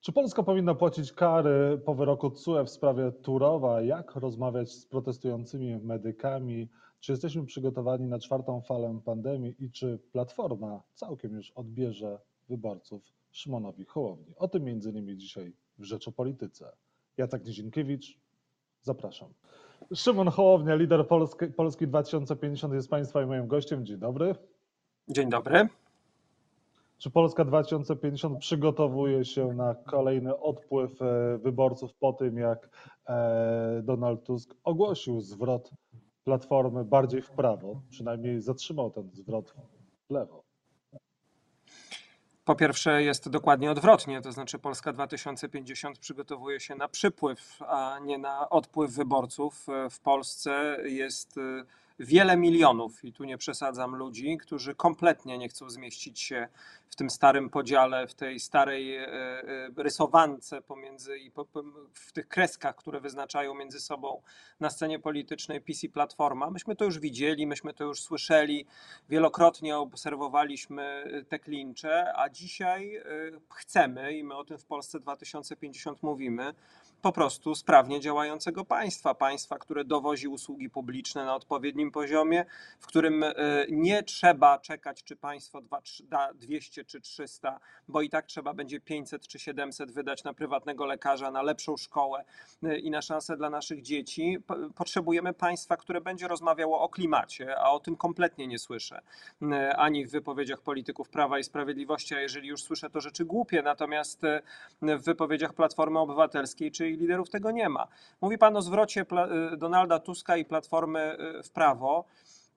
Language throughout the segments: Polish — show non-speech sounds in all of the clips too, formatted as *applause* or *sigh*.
Czy Polska powinna płacić kary po wyroku TSUE w sprawie Turowa? Jak rozmawiać z protestującymi medykami? Czy jesteśmy przygotowani na czwartą falę pandemii i czy Platforma całkiem już odbierze wyborców Szymonowi Hołowni? O tym między innymi dzisiaj w Rzeczopolityce. Jacek Nizinkiewicz, zapraszam. Szymon Hołownia, lider Polski, Polski 2050 jest Państwa i moim gościem. Dzień dobry. Dzień dobry. Czy Polska 2050 przygotowuje się na kolejny odpływ e, wyborców po tym, jak e, Donald Tusk ogłosił zwrot Platformy bardziej w prawo, przynajmniej zatrzymał ten zwrot w lewo? Po pierwsze, jest dokładnie odwrotnie, to znaczy Polska 2050 przygotowuje się na przypływ, a nie na odpływ wyborców. W Polsce jest wiele milionów, i tu nie przesadzam, ludzi, którzy kompletnie nie chcą zmieścić się w tym starym podziale, w tej starej e, e, rysowance pomiędzy i w tych kreskach, które wyznaczają między sobą na scenie politycznej PiS i Platforma. Myśmy to już widzieli, myśmy to już słyszeli, wielokrotnie obserwowaliśmy te klincze, a dzisiaj e, chcemy, i my o tym w Polsce 2050 mówimy, po prostu sprawnie działającego państwa. Państwa, które dowozi usługi publiczne na odpowiednim poziomie, w którym e, nie trzeba czekać, czy państwo da 200 czy 300, bo i tak trzeba będzie 500 czy 700 wydać na prywatnego lekarza, na lepszą szkołę e, i na szansę dla naszych dzieci. Potrzebujemy państwa, które będzie rozmawiało o klimacie, a o tym kompletnie nie słyszę. E, ani w wypowiedziach polityków Prawa i Sprawiedliwości, a jeżeli już słyszę, to rzeczy głupie. Natomiast w wypowiedziach Platformy Obywatelskiej czy liderów tego nie ma. Mówi pan o zwrocie y, Donalda Tuska i Platformy y, w prawo.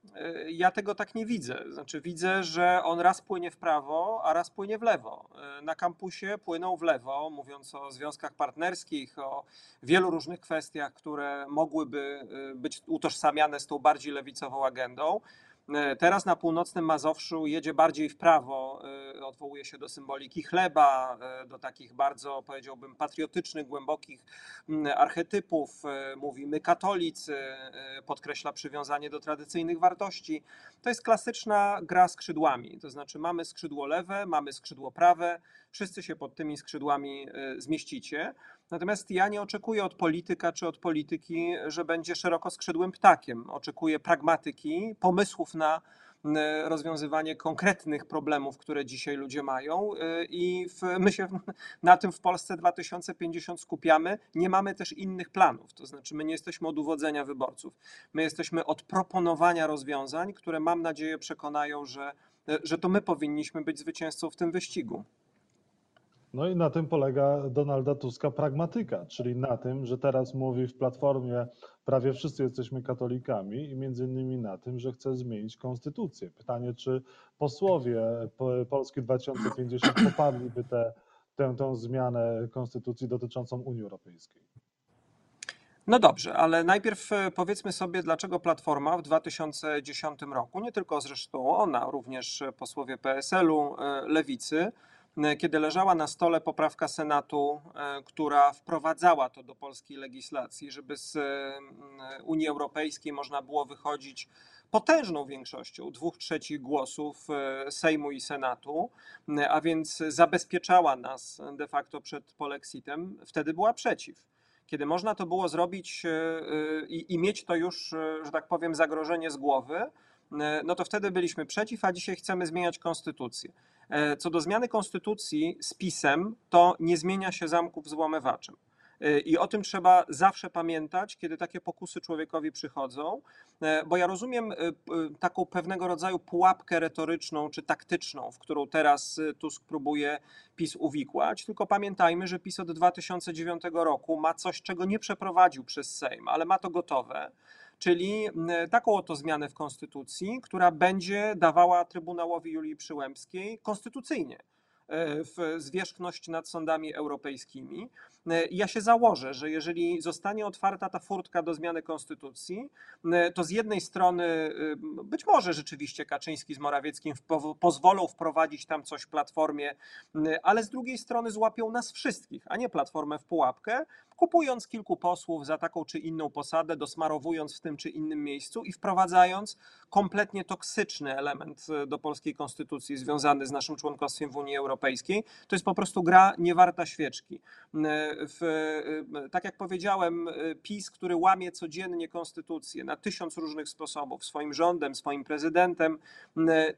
Y, ja tego tak nie widzę. Znaczy, widzę, że on raz płynie w prawo, a raz płynie w lewo. Na kampusie płynął w lewo, mówiąc o związkach partnerskich, o wielu różnych kwestiach, które mogłyby być utożsamiane z tą bardziej lewicową agendą. E, teraz na północnym Mazowszu jedzie bardziej w prawo, e, odwołuje się do symboliki chleba, e, do takich bardzo, powiedziałbym, patriotycznych, głębokich archetypów. Mówi my katolicy, podkreśla przywiązanie do tradycyjnych wartości. To jest klasyczna gra skrzydłami, to znaczy mamy skrzydło lewe, mamy skrzydło prawe, wszyscy się pod tymi skrzydłami zmieścicie. Natomiast ja nie oczekuję od polityka czy od polityki, że będzie szerokoskrzydłym ptakiem. Oczekuję pragmatyki, pomysłów na rozwiązywanie konkretnych problemów, które dzisiaj ludzie mają y, i w, my się na tym w Polsce 2050 skupiamy. Nie mamy też innych planów, to znaczy my nie jesteśmy od uwodzenia wyborców. My jesteśmy od proponowania rozwiązań, które mam nadzieję przekonają, że, że to my powinniśmy być zwycięzcą w tym wyścigu. No i na tym polega Donalda Tuska pragmatyka, czyli na tym, że teraz mówi w Platformie prawie wszyscy jesteśmy katolikami i między innymi na tym, że chce zmienić konstytucję. Pytanie, czy posłowie Polski 2050 poparliby tę, tę, tę zmianę konstytucji dotyczącą Unii Europejskiej? No dobrze, ale najpierw e, powiedzmy sobie, dlaczego Platforma w 2010 roku, nie tylko zresztą ona, również posłowie PSL-u, e, Lewicy, E, kiedy leżała na stole poprawka Senatu, e, która wprowadzała to do polskiej legislacji, żeby z e, Unii Europejskiej można było wychodzić potężną większością dwóch trzecich głosów Sejmu i Senatu, a więc zabezpieczała nas de facto przed polexitem, wtedy była przeciw. Kiedy można to było zrobić i, i mieć to już, że tak powiem, zagrożenie z głowy, no to wtedy byliśmy przeciw, a dzisiaj chcemy zmieniać konstytucję. E, co do zmiany konstytucji z pisem, to nie zmienia się zamków złamywaczem. E, I o tym trzeba zawsze pamiętać, kiedy takie pokusy człowiekowi przychodzą, e, bo ja rozumiem taką pewnego rodzaju pułapkę retoryczną czy taktyczną, w którą teraz Tusk próbuje PiS uwikłać. Tylko pamiętajmy, że PiS od 2009 roku ma coś, czego nie przeprowadził przez Sejm, ale ma to gotowe czyli taką oto zmianę w Konstytucji, która będzie dawała Trybunałowi Julii Przyłębskiej konstytucyjnie e, w zwierzchność nad sądami europejskimi. E, ja się założę, że jeżeli zostanie otwarta ta furtka do zmiany konstytucji, e, to z jednej strony być może rzeczywiście Kaczyński z Morawieckim pozwolą wprowadzić tam coś platformie, ale z drugiej strony złapią nas wszystkich, a nie platformę w pułapkę, kupując kilku posłów za taką czy inną posadę, dosmarowując w tym czy innym miejscu i wprowadzając kompletnie toksyczny element e, do polskiej konstytucji związany z naszym członkostwem w Unii Europejskiej, to jest po prostu gra niewarta świeczki. W, tak jak powiedziałem, PiS, który łamie codziennie konstytucję na tysiąc różnych sposobów, swoim rządem, swoim prezydentem,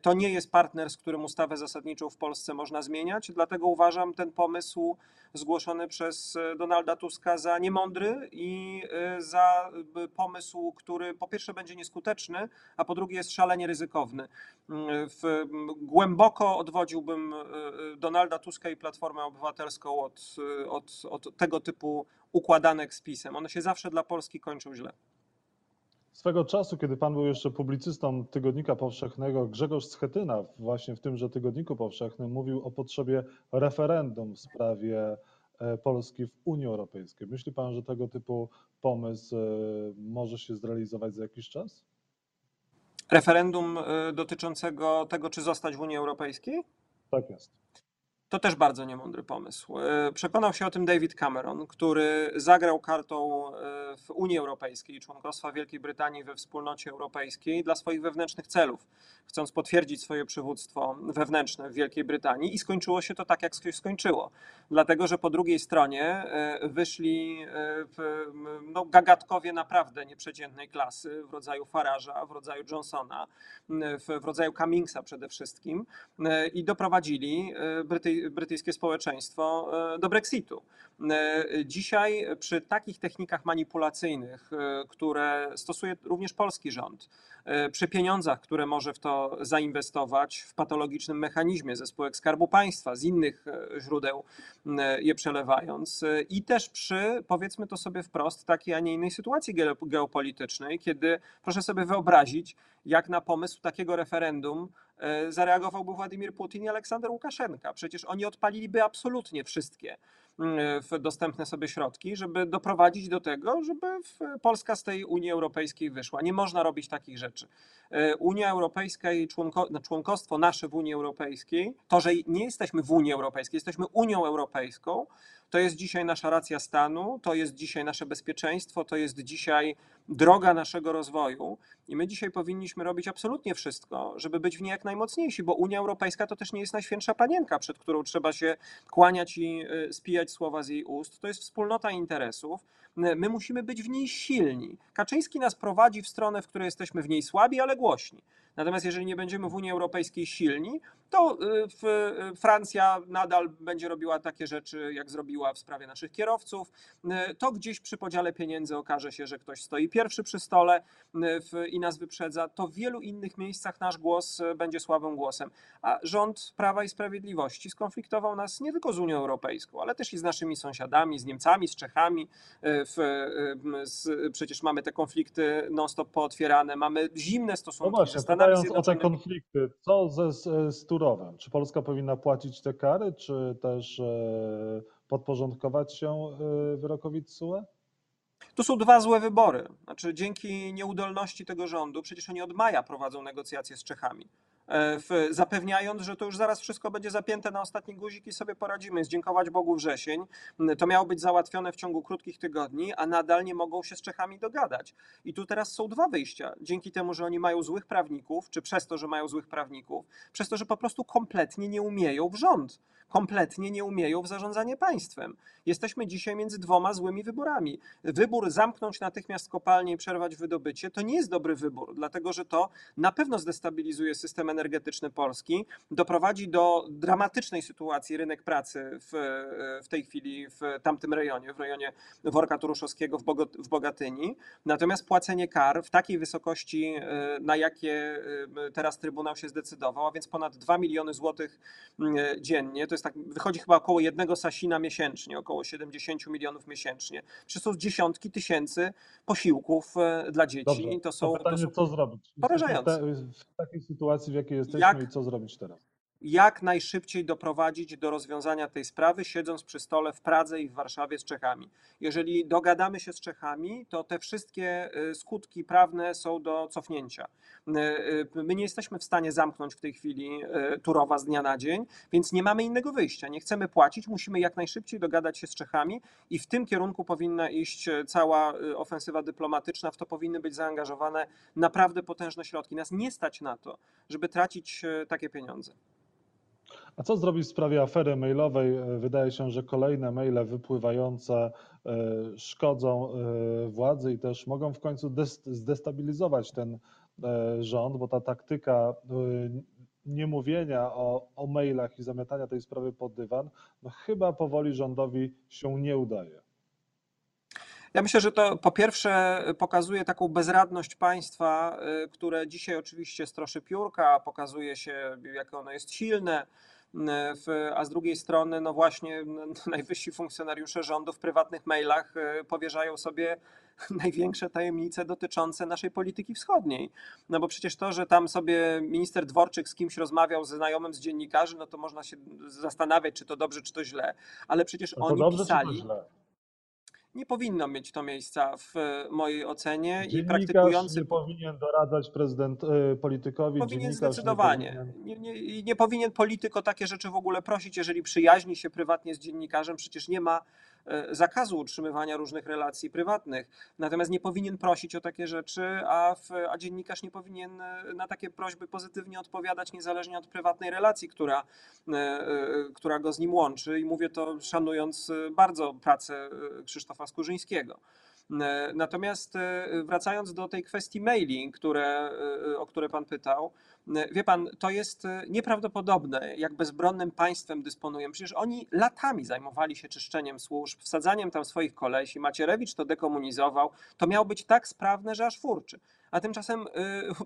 to nie jest partner, z którym ustawę zasadniczą w Polsce można zmieniać. Dlatego uważam ten pomysł zgłoszony przez Donalda Tuska za niemądry i za pomysł, który po pierwsze będzie nieskuteczny, a po drugie jest szalenie ryzykowny. W, głęboko odwodziłbym Donalda Tuska i Platformę Obywatelską od, od, od tego typu układanek z PiSem. One się zawsze dla Polski kończą źle. Swego czasu, kiedy pan był jeszcze publicystą Tygodnika Powszechnego, Grzegorz Schetyna właśnie w tymże Tygodniku Powszechnym mówił o potrzebie referendum w sprawie e, Polski w Unii Europejskiej. Myśli pan, że tego typu pomysł e, może się zrealizować za jakiś czas? Referendum e, dotyczącego tego, czy zostać w Unii Europejskiej? Tak jest. To też bardzo niemądry pomysł. E, przekonał się o tym David Cameron, który zagrał kartą e, w Unii Europejskiej, członkostwa Wielkiej Brytanii we wspólnocie europejskiej dla swoich wewnętrznych celów, chcąc potwierdzić swoje przywództwo wewnętrzne w Wielkiej Brytanii i skończyło się to tak, jak się skończyło. Dlatego, że po drugiej stronie e, wyszli no, gagatkowie naprawdę nieprzeciętnej klasy w rodzaju Farage'a, w rodzaju Johnsona, w, rodzaju Cummingsa przede wszystkim i doprowadzili Brytyjczyków brytyjskie społeczeństwo e, do Brexitu. E, dzisiaj przy takich technikach manipulacyjnych, e, które stosuje również polski rząd, przy pieniądzach, które może w to zainwestować, w patologicznym mechanizmie ze spółek Skarbu Państwa, z innych źródeł je przelewając, i też przy, powiedzmy to sobie wprost, takiej, a nie innej sytuacji geopolitycznej, kiedy proszę sobie wyobrazić, jak na pomysł takiego referendum zareagowałby Władimir Putin i Aleksander Łukaszenka. Przecież oni odpaliliby absolutnie wszystkie mm, dostępne sobie środki, żeby doprowadzić do tego, żeby Polska z tej Unii Europejskiej wyszła. Nie można robić takich rzeczy. E, Unia Europejska i no, członkostwo nasze w Unii Europejskiej, to, że nie jesteśmy w Unii Europejskiej, jesteśmy Unią Europejską, to jest dzisiaj nasza racja stanu, to jest dzisiaj nasze bezpieczeństwo, to jest dzisiaj droga naszego rozwoju. I my dzisiaj powinniśmy robić absolutnie wszystko, żeby być w niej jak najmocniejsi, bo Unia Europejska to też nie jest najświętsza panienka, przed którą trzeba się kłaniać i y, spijać słowa z jej ust. To jest wspólnota interesów. My musimy być w niej silni. Kaczyński nas prowadzi w stronę, w której jesteśmy w niej słabi, ale głośni. Natomiast jeżeli nie będziemy w Unii Europejskiej silni, to y, y, Francja nadal będzie robiła takie rzeczy, jak zrobiła w sprawie naszych kierowców. Y, to gdzieś przy podziale pieniędzy okaże się, że ktoś stoi pierwszy przy stole i nas wyprzedza. To w wielu innych miejscach nasz głos będzie słabym głosem. A rząd Prawa i Sprawiedliwości skonfliktował nas nie tylko z Unią Europejską, ale też i z naszymi sąsiadami, z Niemcami, z Czechami. W, z, przecież mamy te konflikty non-stop pootwierane, mamy zimne stosunki no właśnie, ze Stanami Zjednoczonymi. o te konflikty, co ze, z Turowem? Czy Polska powinna płacić te kary, czy też e, podporządkować się e, wyrokowi TSUE? Tu są dwa złe wybory. Znaczy, dzięki nieudolności tego rządu, przecież oni od maja prowadzą negocjacje z Czechami. E, zapewniając, że to już zaraz wszystko będzie zapięte na ostatni guzik i sobie poradzimy. Jest dziękować Bogu wrzesień. To miało być załatwione w ciągu krótkich tygodni, a nadal nie mogą się z Czechami dogadać. I tu teraz są dwa wyjścia. Dzięki temu, że oni mają złych prawników, czy przez to, że mają złych prawników, przez to, że po prostu kompletnie nie umieją w rząd kompletnie nie umieją w zarządzanie państwem. Jesteśmy dzisiaj między dwoma złymi wyborami. Wybór zamknąć natychmiast kopalnię i przerwać wydobycie to nie jest dobry wybór, dlatego że to na pewno zdestabilizuje system energetyczny Polski, doprowadzi do dramatycznej sytuacji rynek pracy w, w tej chwili w tamtym rejonie, w rejonie Worka Turuszowskiego w Bogatyni. Natomiast płacenie kar w takiej wysokości, e, na jakie e, teraz Trybunał się zdecydował, a więc ponad 2 miliony złotych e, dziennie, to jest tak, wychodzi chyba około jednego Sasina miesięcznie, około 70 milionów miesięcznie. Przecież są dziesiątki tysięcy posiłków dla dzieci. Dobrze, to są, to pytanie, to są co zrobić? Porażające. W takiej sytuacji, w jakiej jesteśmy Jak? i co zrobić teraz? Jak najszybciej doprowadzić do rozwiązania tej sprawy, siedząc przy stole w Pradze i w Warszawie z Czechami. Jeżeli dogadamy się z Czechami, to te wszystkie y, skutki prawne są do cofnięcia. Y, y, my nie jesteśmy w stanie zamknąć w tej chwili Turowa z dnia na dzień, więc nie mamy innego wyjścia. Nie chcemy płacić, musimy jak najszybciej dogadać się z Czechami i w tym kierunku powinna iść cała ofensywa dyplomatyczna, w to powinny być zaangażowane naprawdę potężne środki. Nas nie stać na to, żeby tracić takie pieniądze. A co zrobić w sprawie afery mailowej? E, Wydaje się, że kolejne maile wypływające e, szkodzą e, władzy i też mogą w końcu des- zdestabilizować ten rząd, bo ta taktyka e, niemówienia o, o mailach i zamiatania tej sprawy pod dywan, no chyba powoli rządowi się nie udaje. Ja myślę, że to po pierwsze pokazuje taką bezradność państwa, y, które dzisiaj oczywiście stroszy piórka, pokazuje się, jakie ono jest silne, y, w, a z drugiej strony, no właśnie, najwyżsi funkcjonariusze rządu w prywatnych mailach y, powierzają sobie *laughs* największe tajemnice dotyczące naszej polityki wschodniej. No bo przecież to, że tam sobie minister Dworczyk z kimś rozmawiał, ze znajomym z dziennikarzy, no to można się zastanawiać, czy to dobrze, czy to źle, ale przecież To oni dobrze pisali. Nie powinno mieć to miejsca w e, mojej ocenie i praktykujący nie powinien doradzać prezydent, e, politykowi. powinien zdecydowanie. Nie powinien... Nie, nie, nie powinien polityk o takie rzeczy w ogóle prosić, jeżeli przyjaźni się prywatnie z dziennikarzem. Przecież nie ma zakazu utrzymywania różnych relacji prywatnych. Natomiast nie powinien prosić o takie rzeczy, a, w, a dziennikarz nie powinien e, na takie prośby pozytywnie odpowiadać, niezależnie od prywatnej relacji, która, e, e, która go z nim łączy. I mówię to szanując e, bardzo pracę e, Krzysztofa Skurzyńskiego. E, Natomiast e, wracając do tej kwestii maili, które, e, o które pan pytał, wie pan, to jest nieprawdopodobne, jak bezbronnym państwem dysponujemy. Przecież oni latami zajmowali się czyszczeniem służb, wsadzaniem tam swoich kolesi. Macierewicz to dekomunizował. To miało być tak sprawne, że aż furczy. A tymczasem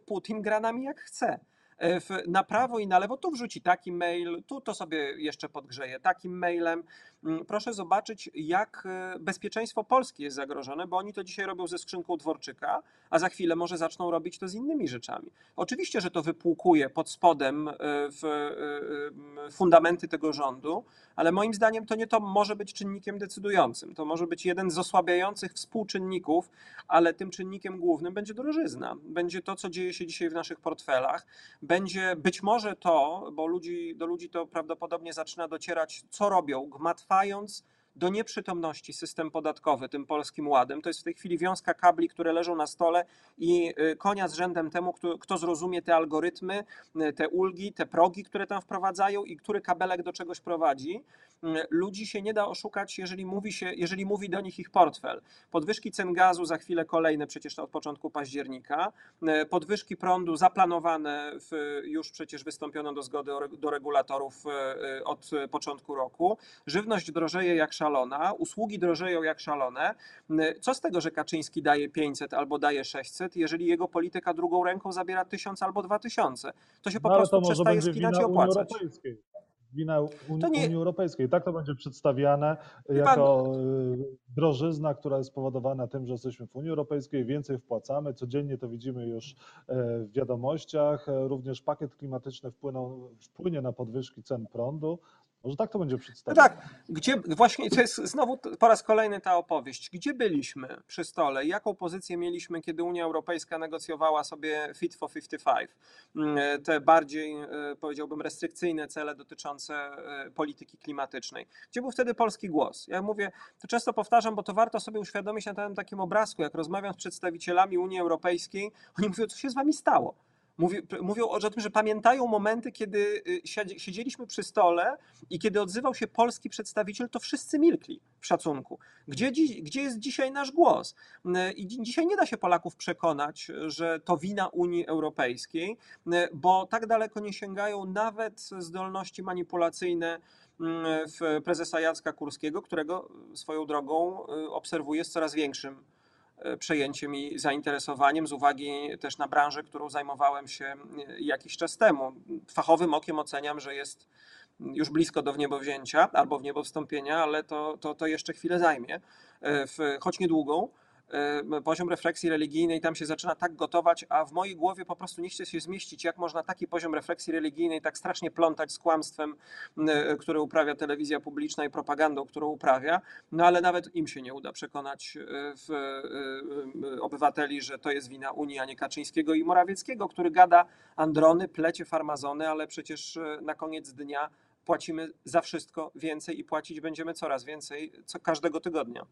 Putin gra nami jak chce. E, Na prawo i na lewo tu wrzuci taki mail, tu to sobie jeszcze podgrzeje takim mailem. Mm, Proszę zobaczyć, jak e, bezpieczeństwo Polski jest zagrożone, bo oni to dzisiaj robią ze skrzynką Dworczyka, a za chwilę może zaczną robić to z innymi rzeczami. Oczywiście, że to wypłukuje pod spodem e, fundamenty tego rządu, ale moim zdaniem to nie to może być czynnikiem decydującym. To może być jeden z osłabiających współczynników, ale tym czynnikiem głównym będzie drożyzna. Będzie to, co dzieje się dzisiaj w naszych portfelach. Będzie być może to, bo ludzi, do ludzi to prawdopodobnie zaczyna docierać, co robią, gmatwając do nieprzytomności system podatkowy tym polskim ładem. To jest w tej chwili wiązka kabli, które leżą na stole i y, konia z rzędem temu, kto, kto zrozumie te algorytmy, y, te ulgi, te progi, które tam wprowadzają i który kabelek do czegoś prowadzi. Y, Ludzi się nie da oszukać, jeżeli mówi, się, jeżeli mówi do nich ich portfel. Podwyżki cen gazu za chwilę kolejne, przecież od początku października. Podwyżki prądu zaplanowane, w, już przecież wystąpiono do zgody do regulatorów od początku roku. Żywność drożeje jak szalona, usługi drożeją jak szalone. Y, Co z tego, że Kaczyński daje 500 albo daje 600, jeżeli jego polityka drugą ręką zabiera 1000 albo 2000? To się po No, prostu przestaje spinać i opłacać. Wina Unii, nie- Unii Europejskiej. Tak to będzie przedstawiane pan- jako y, drożyzna, która jest spowodowana tym, że jesteśmy w Unii Europejskiej, więcej wpłacamy. Codziennie to widzimy już e, w wiadomościach. Również pakiet klimatyczny wpłynął, wpłynie na podwyżki cen prądu. Może tak to będzie No przedstawione. tak, gdzie właśnie to jest znowu po raz kolejny ta opowieść. Gdzie byliśmy przy stole? Jaką pozycję mieliśmy, kiedy Unia Europejska negocjowała sobie Fit for 55? Mm, Te bardziej, e, powiedziałbym, restrykcyjne cele dotyczące e, polityki klimatycznej. Gdzie był wtedy polski głos? Ja mówię, to często powtarzam, bo to warto sobie uświadomić na tym takim obrazku, jak rozmawiam z przedstawicielami Unii Europejskiej, oni mówią, co się z wami stało? Mówią o tym, że pamiętają momenty, kiedy y, siedzi- siedzieliśmy przy stole i kiedy odzywał się polski przedstawiciel, to wszyscy milkli w szacunku. Gdzie, dzi- gdzie jest dzisiaj nasz głos? I dzi- dzisiaj nie da się Polaków przekonać, że to wina Unii Europejskiej, bo tak daleko nie sięgają nawet zdolności manipulacyjne w prezesa Jacka Kurskiego, którego swoją drogą y, obserwuję z coraz większym przejęciem i zainteresowaniem z uwagi też na branżę, którą zajmowałem się e, jakiś czas temu. Fachowym okiem oceniam, że jest już blisko do wniebowzięcia albo wniebowstąpienia, ale to, to, to jeszcze chwilę zajmie, e, w, choć niedługą. E, Poziom refleksji religijnej tam się zaczyna tak gotować, a w mojej głowie po prostu nie chce się zmieścić, jak można taki poziom refleksji religijnej tak strasznie plątać z kłamstwem, e, które uprawia telewizja publiczna i propagandą, którą uprawia. No ale nawet im się nie uda przekonać e, w, obywateli, że to jest wina Unii, a nie Kaczyńskiego i Morawieckiego, który gada androny, plecie farmazony, ale przecież na koniec dnia płacimy za wszystko więcej i płacić będziemy coraz więcej co każdego tygodnia.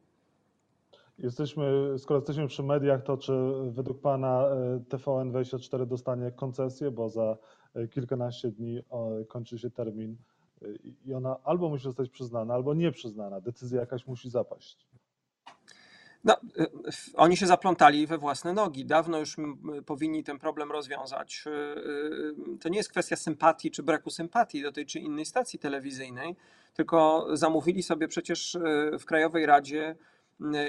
Jesteśmy, skoro jesteśmy przy mediach, to czy według Pana e, TVN24 dostanie koncesję, bo za e, kilkanaście dni o, kończy się termin e, i ona albo musi zostać przyznana, albo nie przyznana. Decyzja jakaś musi zapaść. No, oni się zaplątali we własne nogi. Dawno już powinni ten problem rozwiązać. To nie jest kwestia sympatii czy braku sympatii do tej czy innej stacji telewizyjnej, tylko zamówili sobie przecież w Krajowej Radzie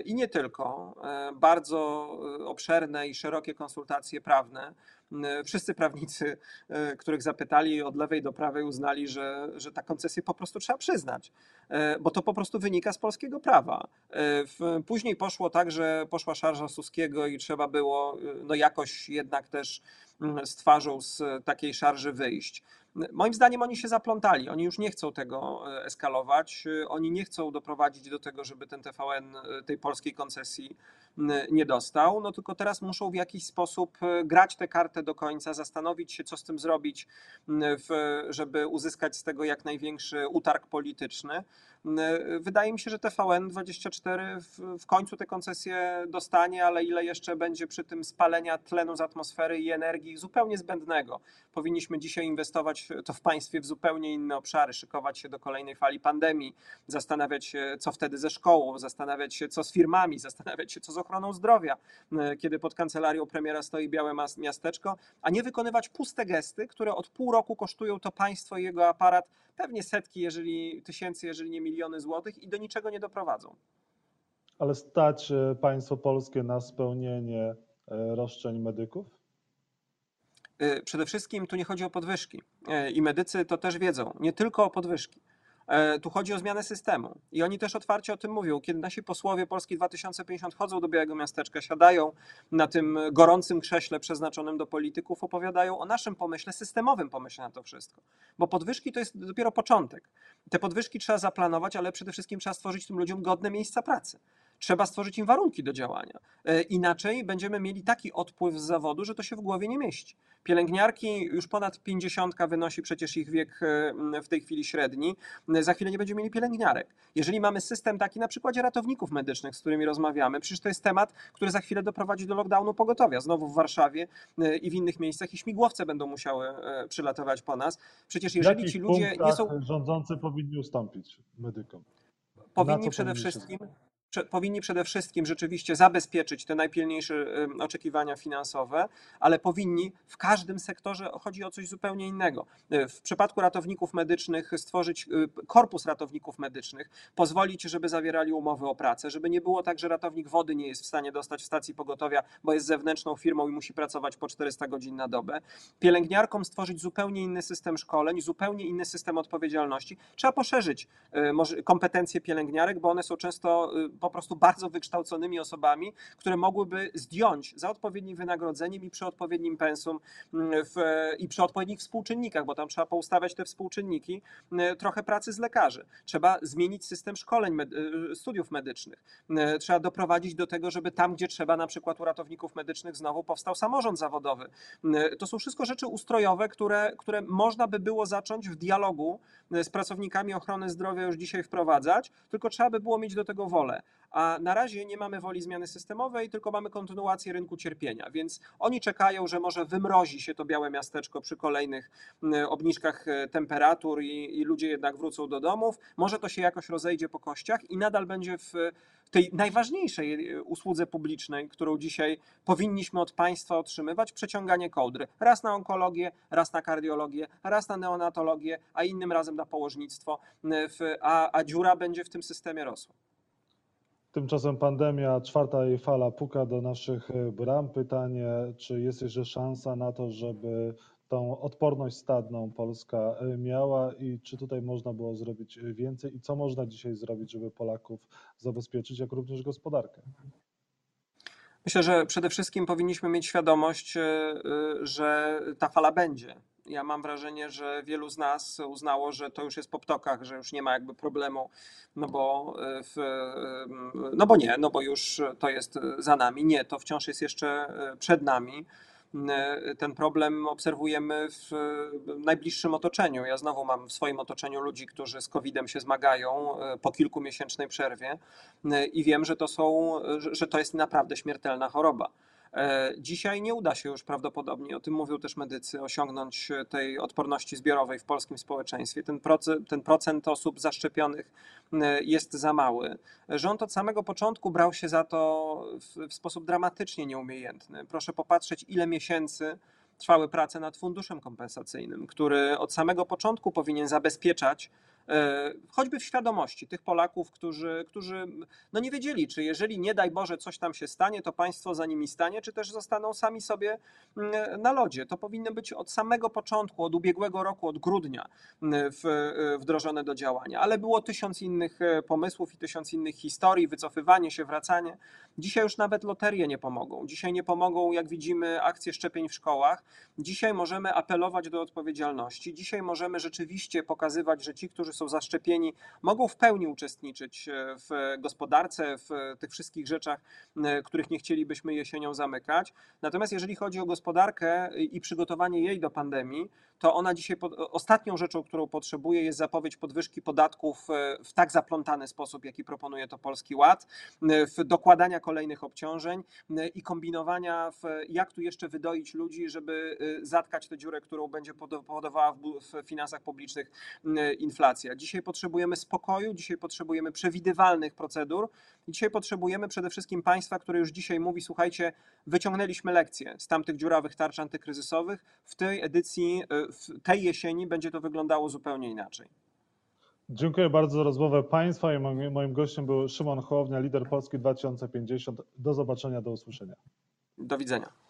i nie tylko y, bardzo y, obszerne i szerokie konsultacje prawne. Y, Wszyscy prawnicy, których zapytali od lewej do prawej, uznali, że, że ta koncesję po prostu trzeba przyznać, bo to po prostu wynika z polskiego prawa. Później poszło tak, że poszła szarża Suskiego i trzeba było no jakoś jednak też mm, z twarzą z takiej szarży wyjść. Moim zdaniem oni się zaplątali. Oni już nie chcą tego e, eskalować. E, Oni nie chcą doprowadzić do tego, żeby ten TVN e, tej polskiej koncesji nie dostał. No tylko teraz muszą w jakiś sposób grać tę kartę do końca, zastanowić się, co z tym zrobić, żeby uzyskać z tego jak największy utarg polityczny. M, Wydaje mi się, że TVN24 w, w końcu tę koncesję dostanie, ale ile jeszcze będzie przy tym spalenia tlenu z atmosfery i energii zupełnie zbędnego. Powinniśmy dzisiaj inwestować to w państwie w zupełnie inne obszary, szykować się do kolejnej fali pandemii, zastanawiać się, co wtedy ze szkołą, zastanawiać się, co z firmami, *laughs* zastanawiać się, co z ochroną zdrowia, e, kiedy pod kancelarią premiera stoi białe miasteczko, a nie wykonywać puste gesty, które od pół roku kosztują to państwo i jego aparat pewnie setki, jeżeli tysięcy, jeżeli nie miliony złotych i do niczego nie doprowadzą. Ale stać e, państwo polskie na spełnienie e, roszczeń medyków? Y, Przede wszystkim tu nie chodzi o podwyżki i medycy to też wiedzą, nie tylko o podwyżki. E, Tu chodzi o zmianę systemu i oni też otwarcie o tym mówią. Kiedy nasi posłowie Polski 2050 chodzą do Białego Miasteczka, siadają na tym gorącym krześle przeznaczonym do polityków, opowiadają o naszym pomyśle, systemowym pomyśle na to wszystko. Bo podwyżki to jest dopiero początek. Te podwyżki trzeba zaplanować, ale przede wszystkim trzeba stworzyć tym ludziom godne miejsca pracy. Trzeba stworzyć im warunki do działania. E, Inaczej będziemy mieli taki odpływ z zawodu, że to się w głowie nie mieści. Pielęgniarki już ponad 50 wynosi przecież ich wiek e, w tej chwili średni. E, Za chwilę nie będziemy mieli pielęgniarek. Jeżeli mamy system taki na przykładzie ratowników medycznych, z którymi rozmawiamy, przecież to jest temat, który za chwilę doprowadzi do lockdownu pogotowia. Znowu w Warszawie i w innych miejscach i śmigłowce będą musiały przylatować po nas. Przecież jeżeli ci ludzie nie są rządzący powinni ustąpić medykom? Powinni przede powinni się wszystkim prze, powinni przede wszystkim rzeczywiście zabezpieczyć te najpilniejsze oczekiwania finansowe, ale powinni w każdym sektorze chodzi o coś zupełnie innego. E, W przypadku ratowników medycznych stworzyć e, korpus ratowników medycznych, pozwolić, żeby zawierali umowy o pracę, żeby nie było tak, że ratownik wody nie jest w stanie dostać w stacji pogotowia, bo jest zewnętrzną firmą i musi pracować po 400 godzin na dobę. Pielęgniarkom stworzyć zupełnie inny system szkoleń, zupełnie inny system odpowiedzialności. Trzeba poszerzyć e, kompetencje pielęgniarek, bo one są często po prostu bardzo wykształconymi osobami, które mogłyby zdjąć za odpowiednim wynagrodzeniem i przy odpowiednim pensum mm, w, i przy odpowiednich współczynnikach, bo tam trzeba poustawiać te współczynniki, m, trochę pracy z lekarzy. Trzeba zmienić system szkoleń, e, studiów medycznych. M, Trzeba doprowadzić do tego, żeby tam, gdzie trzeba, na przykład u ratowników medycznych znowu powstał samorząd zawodowy. To są wszystko rzeczy ustrojowe, które, które można by było zacząć w dialogu e, z pracownikami ochrony zdrowia już dzisiaj wprowadzać, tylko trzeba by było mieć do tego wolę. A na razie nie mamy woli zmiany systemowej, tylko mamy kontynuację rynku cierpienia, więc oni czekają, że może wymrozi się to białe miasteczko przy kolejnych m, obniżkach e, temperatur i, i ludzie jednak wrócą do domów. Może to się jakoś rozejdzie po kościach i nadal będzie w tej najważniejszej e, usłudze publicznej, którą dzisiaj powinniśmy od państwa otrzymywać, przeciąganie kołdry. Raz na onkologię, raz na kardiologię, raz na neonatologię, a innym razem na położnictwo, w, a, a dziura będzie w tym systemie rosła. Tymczasem pandemia, czwarta jej fala puka do naszych e, bram. Pytanie, czy jest jeszcze szansa na to, żeby tą odporność stadną Polska e, miała i czy tutaj można było zrobić e, więcej i co można dzisiaj zrobić, żeby Polaków zabezpieczyć, jak również gospodarkę? Myślę, że przede wszystkim powinniśmy mieć świadomość, że ta fala będzie. Ja mam wrażenie, że wielu z nas uznało, że to już jest po ptokach, że już nie ma jakby problemu, no bo, e, w, e, no bo nie, no bo już to jest za nami. Nie, to wciąż jest jeszcze e, przed nami. ten problem obserwujemy w najbliższym otoczeniu. Ja znowu mam w swoim otoczeniu ludzi, którzy z COVID-em się zmagają po kilkumiesięcznej przerwie i wiem, że to, są, że to jest naprawdę śmiertelna choroba. E, Dzisiaj nie uda się już prawdopodobnie, o tym mówią też medycy, osiągnąć e, tej odporności zbiorowej w polskim społeczeństwie. Ten procent, ten procent osób zaszczepionych e, jest za mały. Rząd od samego początku brał się za to w, w sposób dramatycznie nieumiejętny. Proszę popatrzeć, ile miesięcy trwały prace nad funduszem kompensacyjnym, który od samego początku powinien zabezpieczać choćby w świadomości tych Polaków, którzy, którzy no nie wiedzieli, czy jeżeli nie daj Boże coś tam się stanie, to państwo za nimi stanie, czy też zostaną sami sobie mm, na lodzie. To powinno być od samego początku, od ubiegłego roku, od grudnia mm, w, wdrożone do działania. Ale było tysiąc innych e, pomysłów i tysiąc innych historii, wycofywanie się, wracanie. Dzisiaj już nawet loterie nie pomogą. Dzisiaj nie pomogą, jak widzimy, akcje szczepień w szkołach. Dzisiaj możemy apelować do odpowiedzialności. Dzisiaj możemy rzeczywiście pokazywać, że ci, którzy są zaszczepieni, mogą w pełni uczestniczyć e, w gospodarce, w tych wszystkich rzeczach, e, których nie chcielibyśmy jesienią zamykać. Natomiast jeżeli chodzi o gospodarkę i przygotowanie jej do pandemii, to ona dzisiaj pod, ostatnią rzeczą, którą potrzebuje, jest zapowiedź podwyżki podatków e, w tak zaplątany sposób, jaki proponuje to Polski Ład, e, w dokładania kolejnych obciążeń e, i kombinowania, w, jak tu jeszcze wydoić ludzi, żeby e, zatkać tę dziurę, którą będzie powodowała w, finansach publicznych e, inflacja. Dzisiaj potrzebujemy spokoju, dzisiaj potrzebujemy przewidywalnych procedur i dzisiaj potrzebujemy przede wszystkim państwa, które już dzisiaj mówi, słuchajcie, wyciągnęliśmy lekcje z tamtych dziurawych tarcz antykryzysowych. W tej edycji, y, w tej jesieni będzie to wyglądało zupełnie inaczej. Dziękuję bardzo za rozmowę Państwa i moim, moim gościem był Szymon Hołownia, lider Polski 2050. Do zobaczenia, do usłyszenia. Do widzenia.